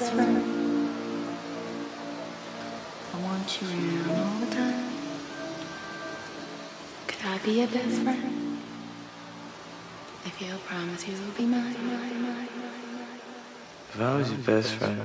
best friend, I want you around all the time. Could I be your best friend? If you'll promise you will be mine. If I was your best friend,